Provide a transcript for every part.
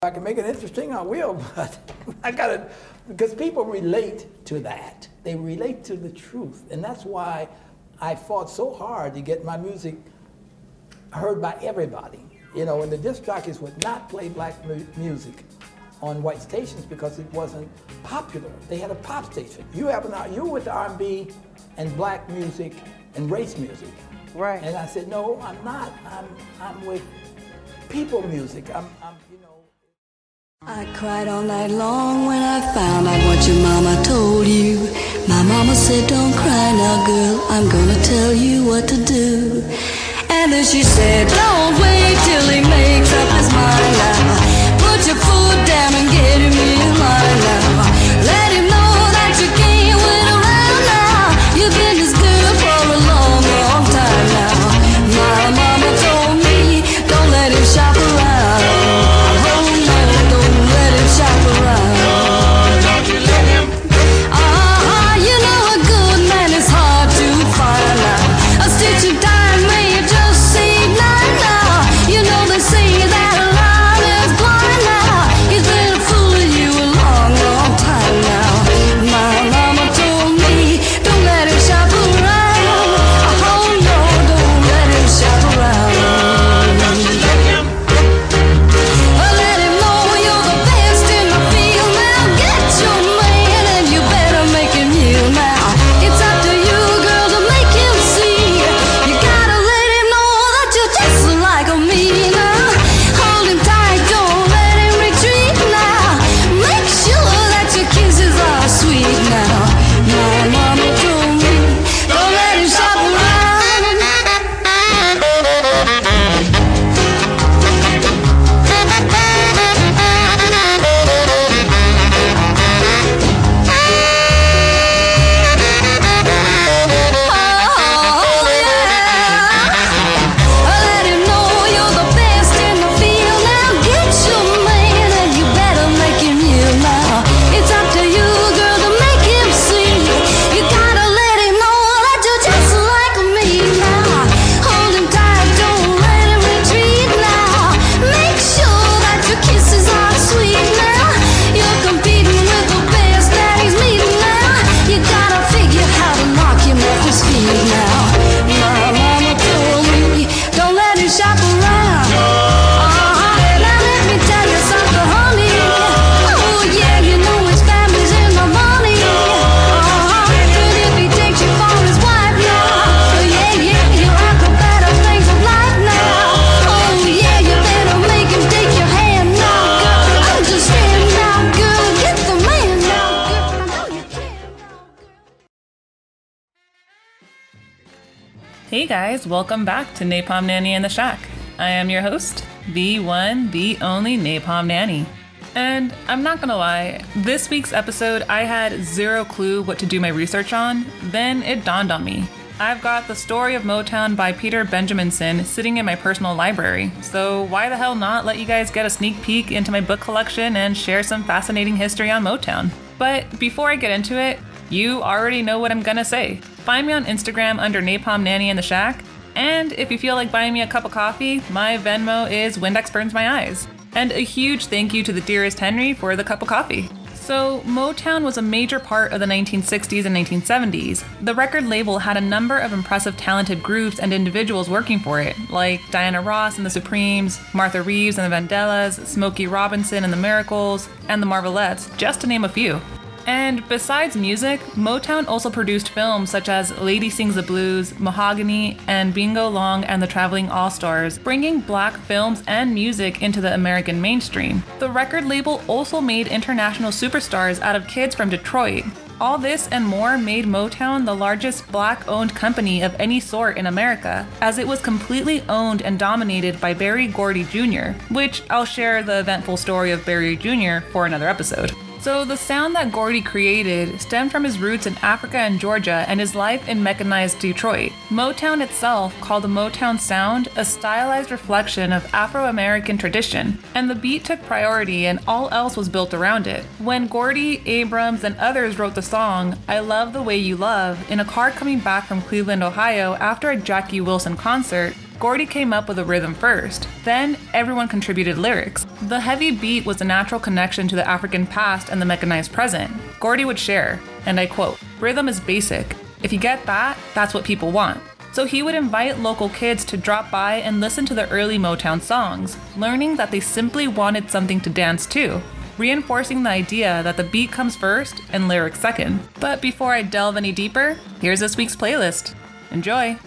I can make it interesting, I will, but I gotta, because people relate to that. They relate to the truth. And that's why I fought so hard to get my music heard by everybody. You know, and the disc jockeys would not play black mu- music on white stations because it wasn't popular. They had a pop station. You have an, you with the R&B and black music and race music. Right. And I said, no, I'm not. I'm, I'm with people music. I'm, I'm. I cried all night long when I found out what your mama told you. My mama said, don't cry now, girl, I'm gonna tell you what to do. And then she said, don't wait till he makes up his mind now. Put your foot down and get him in line now. Guys, welcome back to Napalm Nanny and the Shack. I am your host, the one, the only Napalm Nanny. And I'm not gonna lie, this week's episode I had zero clue what to do my research on, then it dawned on me. I've got The Story of Motown by Peter Benjaminson sitting in my personal library, so why the hell not let you guys get a sneak peek into my book collection and share some fascinating history on Motown? But before I get into it, you already know what I'm gonna say. Find me on Instagram under Napalm Nanny in the Shack, and if you feel like buying me a cup of coffee, my Venmo is Windex Burns My Eyes. And a huge thank you to the dearest Henry for the cup of coffee. So, Motown was a major part of the 1960s and 1970s. The record label had a number of impressive, talented groups and individuals working for it, like Diana Ross and the Supremes, Martha Reeves and the Vandellas, Smokey Robinson and the Miracles, and the Marvelettes, just to name a few. And besides music, Motown also produced films such as Lady Sings the Blues, Mahogany, and Bingo Long and the Traveling All Stars, bringing black films and music into the American mainstream. The record label also made international superstars out of kids from Detroit. All this and more made Motown the largest black owned company of any sort in America, as it was completely owned and dominated by Berry Gordy Jr., which I'll share the eventful story of Berry Jr. for another episode. So, the sound that Gordy created stemmed from his roots in Africa and Georgia and his life in mechanized Detroit. Motown itself called the Motown sound a stylized reflection of Afro American tradition, and the beat took priority and all else was built around it. When Gordy, Abrams, and others wrote the song, I Love the Way You Love, in a car coming back from Cleveland, Ohio after a Jackie Wilson concert, Gordy came up with a rhythm first, then everyone contributed lyrics. The heavy beat was a natural connection to the African past and the mechanized present. Gordy would share, and I quote, Rhythm is basic. If you get that, that's what people want. So he would invite local kids to drop by and listen to the early Motown songs, learning that they simply wanted something to dance to, reinforcing the idea that the beat comes first and lyrics second. But before I delve any deeper, here's this week's playlist. Enjoy!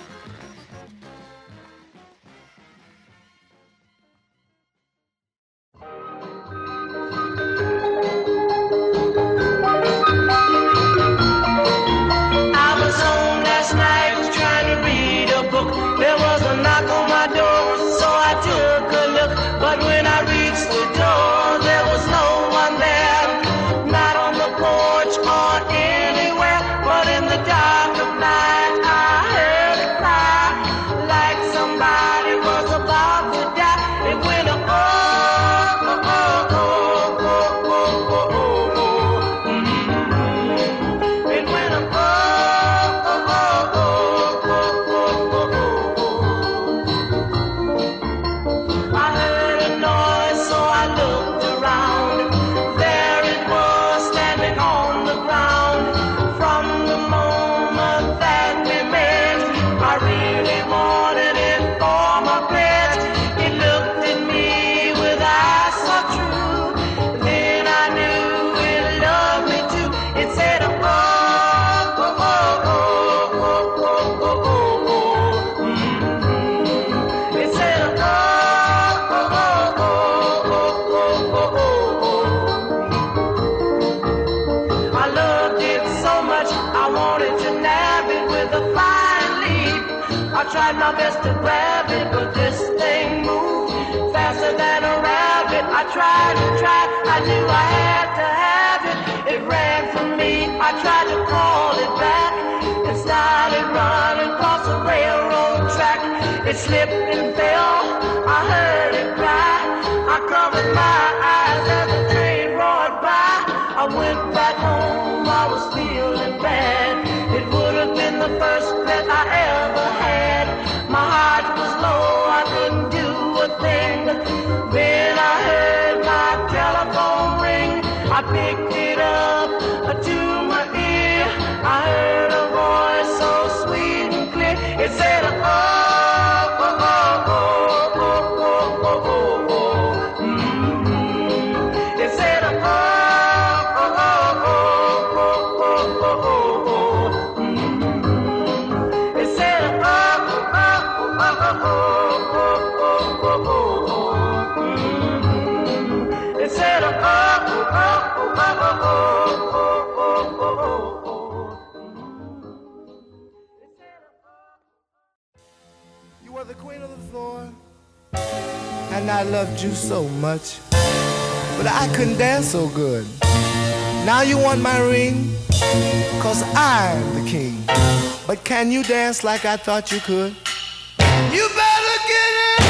It a fine leap. I tried my best to grab it, but this thing moved faster than a rabbit. I tried and tried, I knew I had to have it. It ran from me, I tried to call it back and started running across the railroad track. It slipped and fell, I heard it cry. I covered my eyes as the train roared by. I went back home, You were the queen of the floor, and I loved you so much. But I couldn't dance so good. Now you want my ring, cause I'm the king. But can you dance like I thought you could? You better get in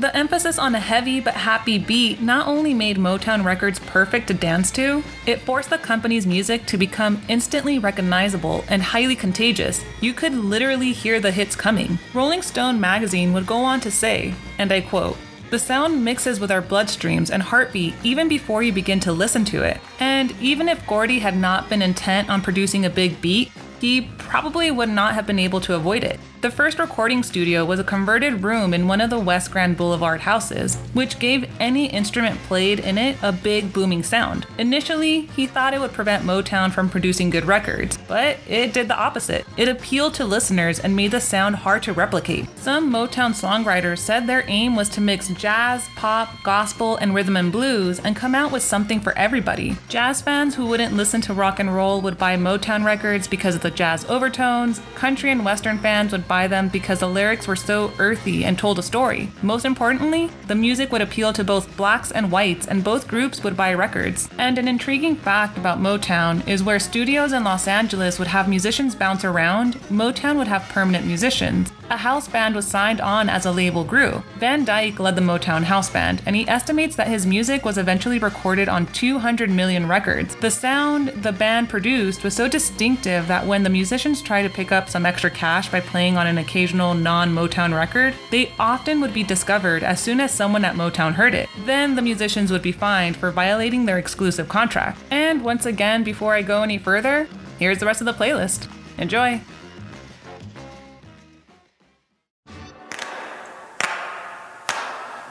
the emphasis on a heavy but happy beat not only made Motown Records perfect to dance to, it forced the company's music to become instantly recognizable and highly contagious. You could literally hear the hits coming. Rolling Stone magazine would go on to say, and I quote, the sound mixes with our bloodstreams and heartbeat even before you begin to listen to it. And even if Gordy had not been intent on producing a big beat, he probably would not have been able to avoid it. The first recording studio was a converted room in one of the West Grand Boulevard houses, which gave any instrument played in it a big booming sound. Initially, he thought it would prevent Motown from producing good records, but it did the opposite. It appealed to listeners and made the sound hard to replicate. Some Motown songwriters said their aim was to mix jazz, pop, gospel, and rhythm and blues and come out with something for everybody. Jazz fans who wouldn't listen to rock and roll would buy Motown records because of the jazz overtones, country and western fans would buy them because the lyrics were so earthy and told a story. Most importantly, the music would appeal to both blacks and whites, and both groups would buy records. And an intriguing fact about Motown is where studios in Los Angeles would have musicians bounce around, Motown would have permanent musicians. A house band was signed on as a label grew. Van Dyke led the Motown house band, and he estimates that his music was eventually recorded on 200 million records. The sound the band produced was so distinctive that when the musicians tried to pick up some extra cash by playing on an occasional non Motown record, they often would be discovered as soon as someone at Motown heard it. Then the musicians would be fined for violating their exclusive contract. And once again, before I go any further, here's the rest of the playlist. Enjoy!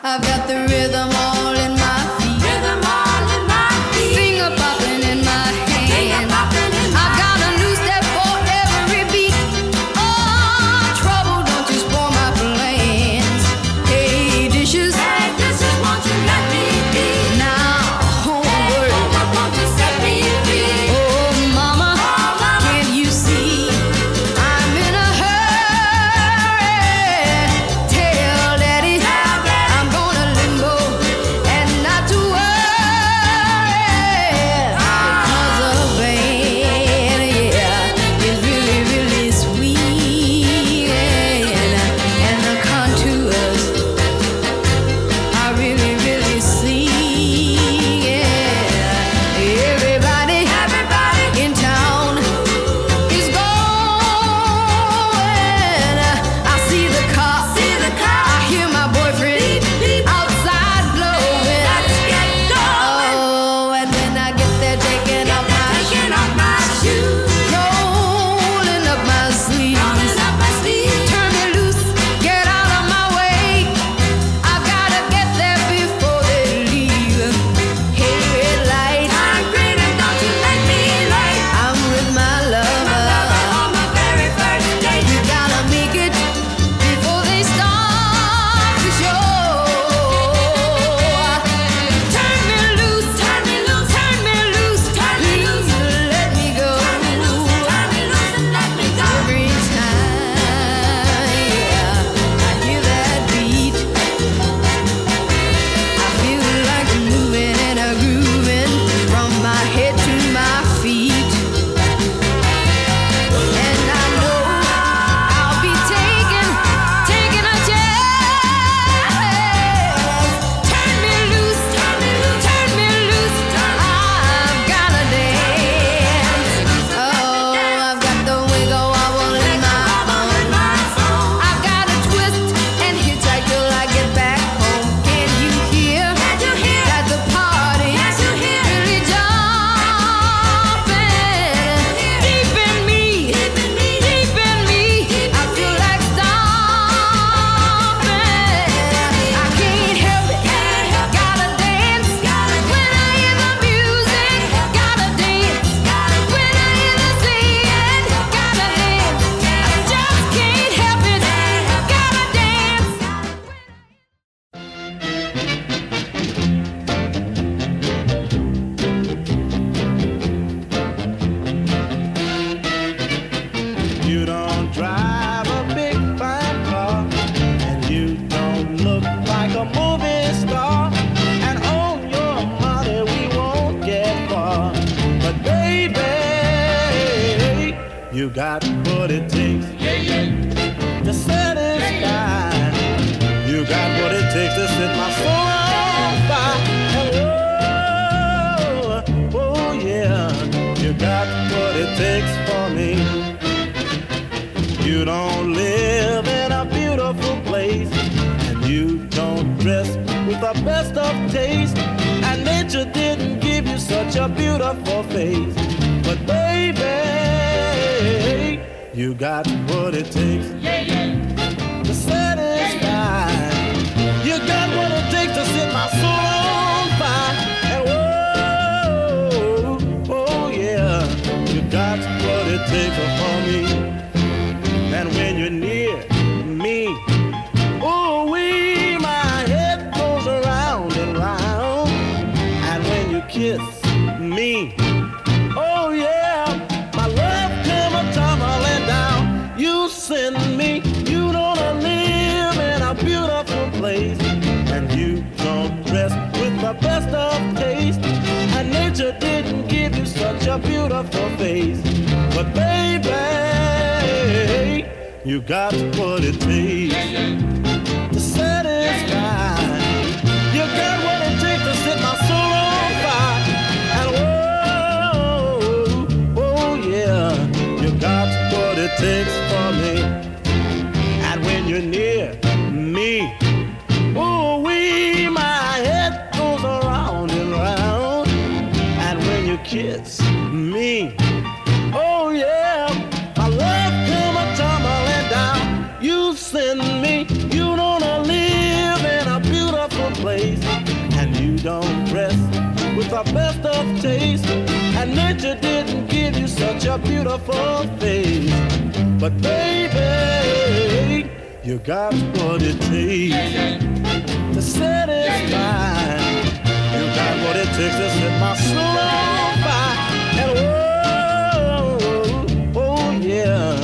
I've got the rhythm all you got what it takes to satisfy. You got what it takes to set my soul on fire. And oh, oh yeah, you got what it takes for me. You don't live in a beautiful place, and you don't dress with the best of taste. And nature didn't give you such a beautiful face, but baby, you got what it takes to satisfy. You got what it takes to set my soul on fire. And oh, oh yeah, you got what it takes for me. Beautiful face, but baby, you got what it takes to satisfy. You got what it takes to set my soul on fire. And oh, oh yeah, you got what it takes for me. And when you're near me, oh, we, my head goes around and round. And when you kiss me, oh yeah, my love come a tumbling down. You send me, you don't live in a beautiful place, and you don't dress with the best of taste. And nature didn't give you such a beautiful face, but baby, you got what it takes to satisfy. You got what it takes to set my soul yeah,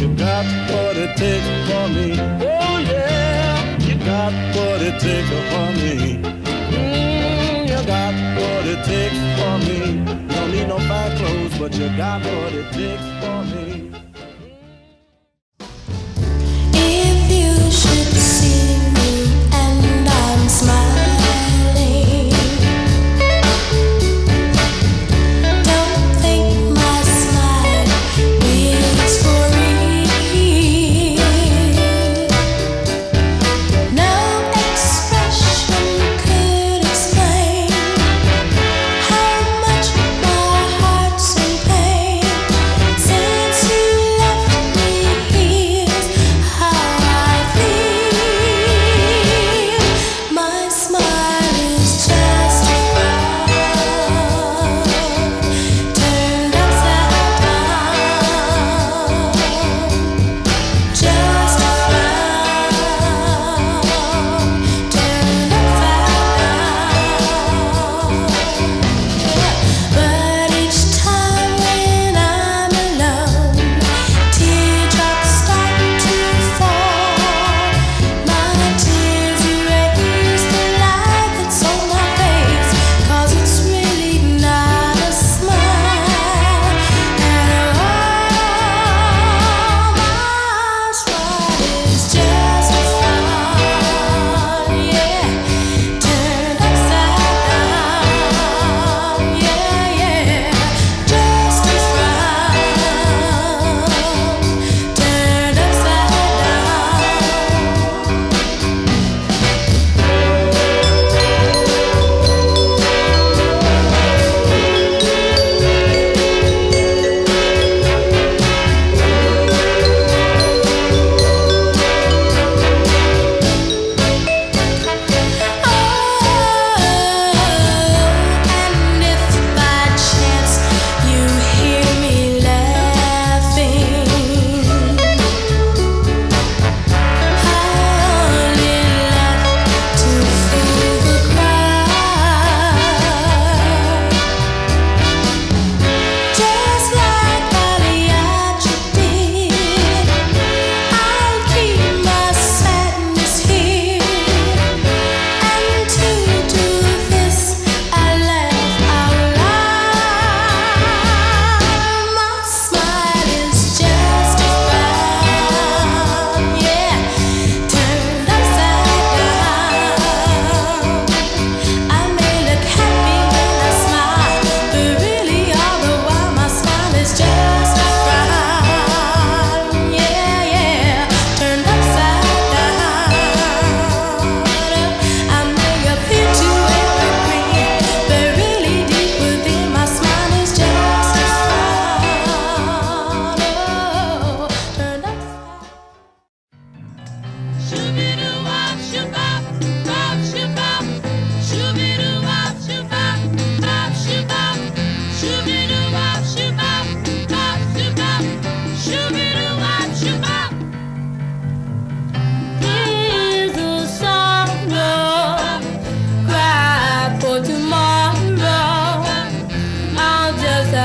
you got what it takes for me. Oh yeah, you got what it takes for me. Mm, you got what it takes for me. Don't need no fine clothes, but you got what it takes for me.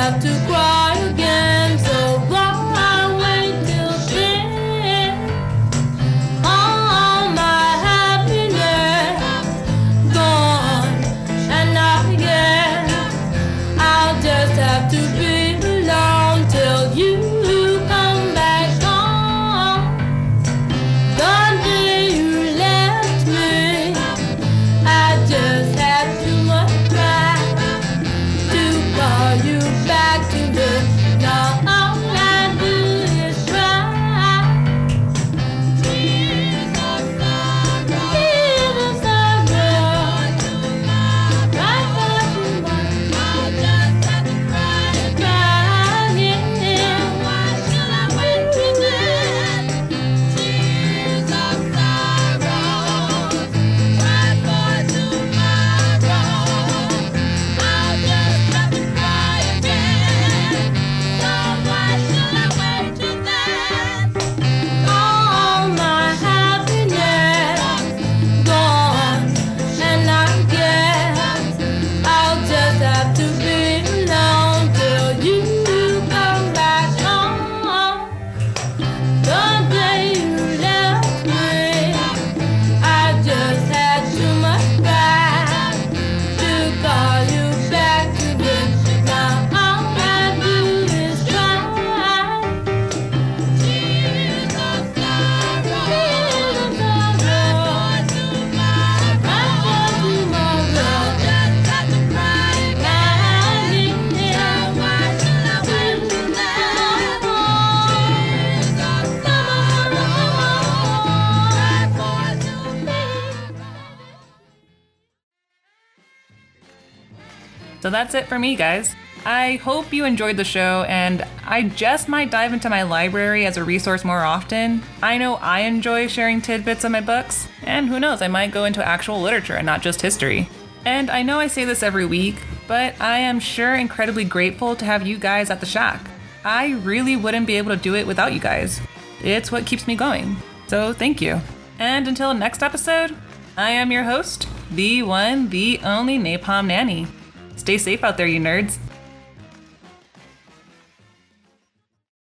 have to So that's it for me, guys. I hope you enjoyed the show, and I just might dive into my library as a resource more often. I know I enjoy sharing tidbits of my books, and who knows, I might go into actual literature and not just history. And I know I say this every week, but I am sure incredibly grateful to have you guys at the shack. I really wouldn't be able to do it without you guys. It's what keeps me going. So thank you. And until next episode, I am your host, the one, the only Napalm Nanny. Stay safe out there, you nerds.